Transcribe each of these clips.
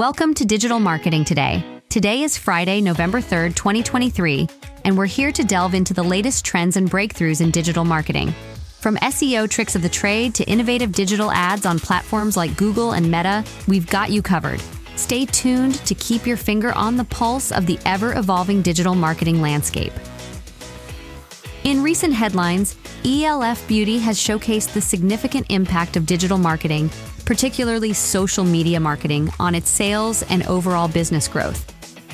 Welcome to Digital Marketing Today. Today is Friday, November 3rd, 2023, and we're here to delve into the latest trends and breakthroughs in digital marketing. From SEO tricks of the trade to innovative digital ads on platforms like Google and Meta, we've got you covered. Stay tuned to keep your finger on the pulse of the ever evolving digital marketing landscape. In recent headlines, ELF Beauty has showcased the significant impact of digital marketing, particularly social media marketing, on its sales and overall business growth.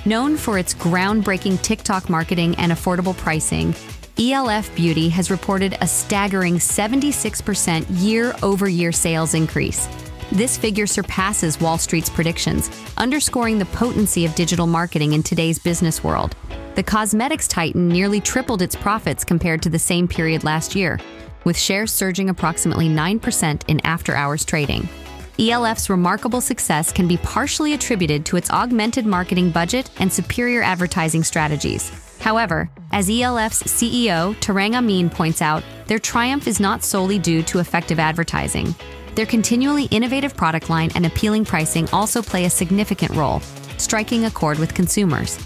Known for its groundbreaking TikTok marketing and affordable pricing, ELF Beauty has reported a staggering 76% year over year sales increase. This figure surpasses Wall Street's predictions, underscoring the potency of digital marketing in today's business world. The cosmetics titan nearly tripled its profits compared to the same period last year, with shares surging approximately 9% in after hours trading. ELF's remarkable success can be partially attributed to its augmented marketing budget and superior advertising strategies. However, as ELF's CEO, Tarang Amin, points out, their triumph is not solely due to effective advertising. Their continually innovative product line and appealing pricing also play a significant role, striking a chord with consumers.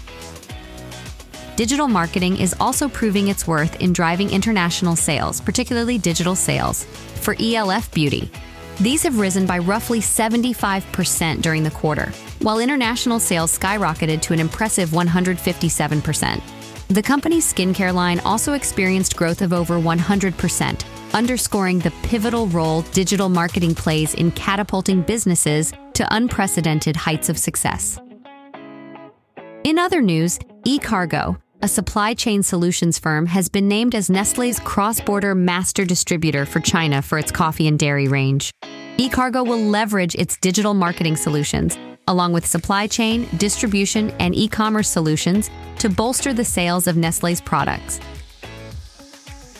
Digital marketing is also proving its worth in driving international sales, particularly digital sales, for ELF Beauty. These have risen by roughly 75% during the quarter, while international sales skyrocketed to an impressive 157%. The company's skincare line also experienced growth of over 100%, underscoring the pivotal role digital marketing plays in catapulting businesses to unprecedented heights of success. In other news, eCargo, a supply chain solutions firm, has been named as Nestle's cross border master distributor for China for its coffee and dairy range. eCargo will leverage its digital marketing solutions, along with supply chain, distribution, and e commerce solutions, to bolster the sales of Nestle's products.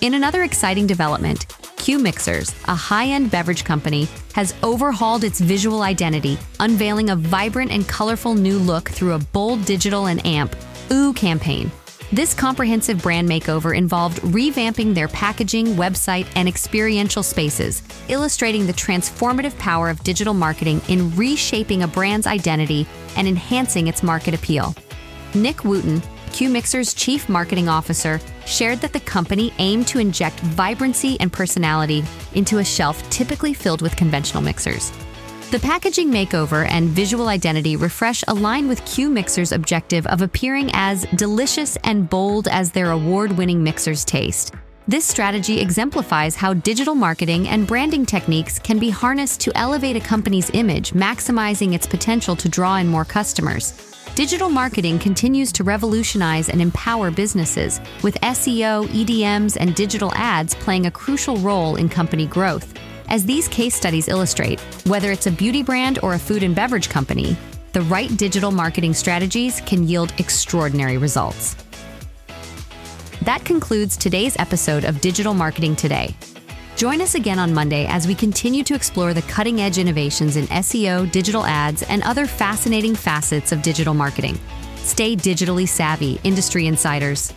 In another exciting development, Q Mixers, a high end beverage company, has overhauled its visual identity, unveiling a vibrant and colorful new look through a bold digital and AMP Ooh campaign. This comprehensive brand makeover involved revamping their packaging, website, and experiential spaces, illustrating the transformative power of digital marketing in reshaping a brand's identity and enhancing its market appeal. Nick Wooten, QMixer's chief marketing officer, shared that the company aimed to inject vibrancy and personality into a shelf typically filled with conventional mixers. The packaging makeover and visual identity refresh align with Q Mixer's objective of appearing as delicious and bold as their award winning mixers taste. This strategy exemplifies how digital marketing and branding techniques can be harnessed to elevate a company's image, maximizing its potential to draw in more customers. Digital marketing continues to revolutionize and empower businesses, with SEO, EDMs, and digital ads playing a crucial role in company growth. As these case studies illustrate, whether it's a beauty brand or a food and beverage company, the right digital marketing strategies can yield extraordinary results. That concludes today's episode of Digital Marketing Today. Join us again on Monday as we continue to explore the cutting edge innovations in SEO, digital ads, and other fascinating facets of digital marketing. Stay digitally savvy, industry insiders.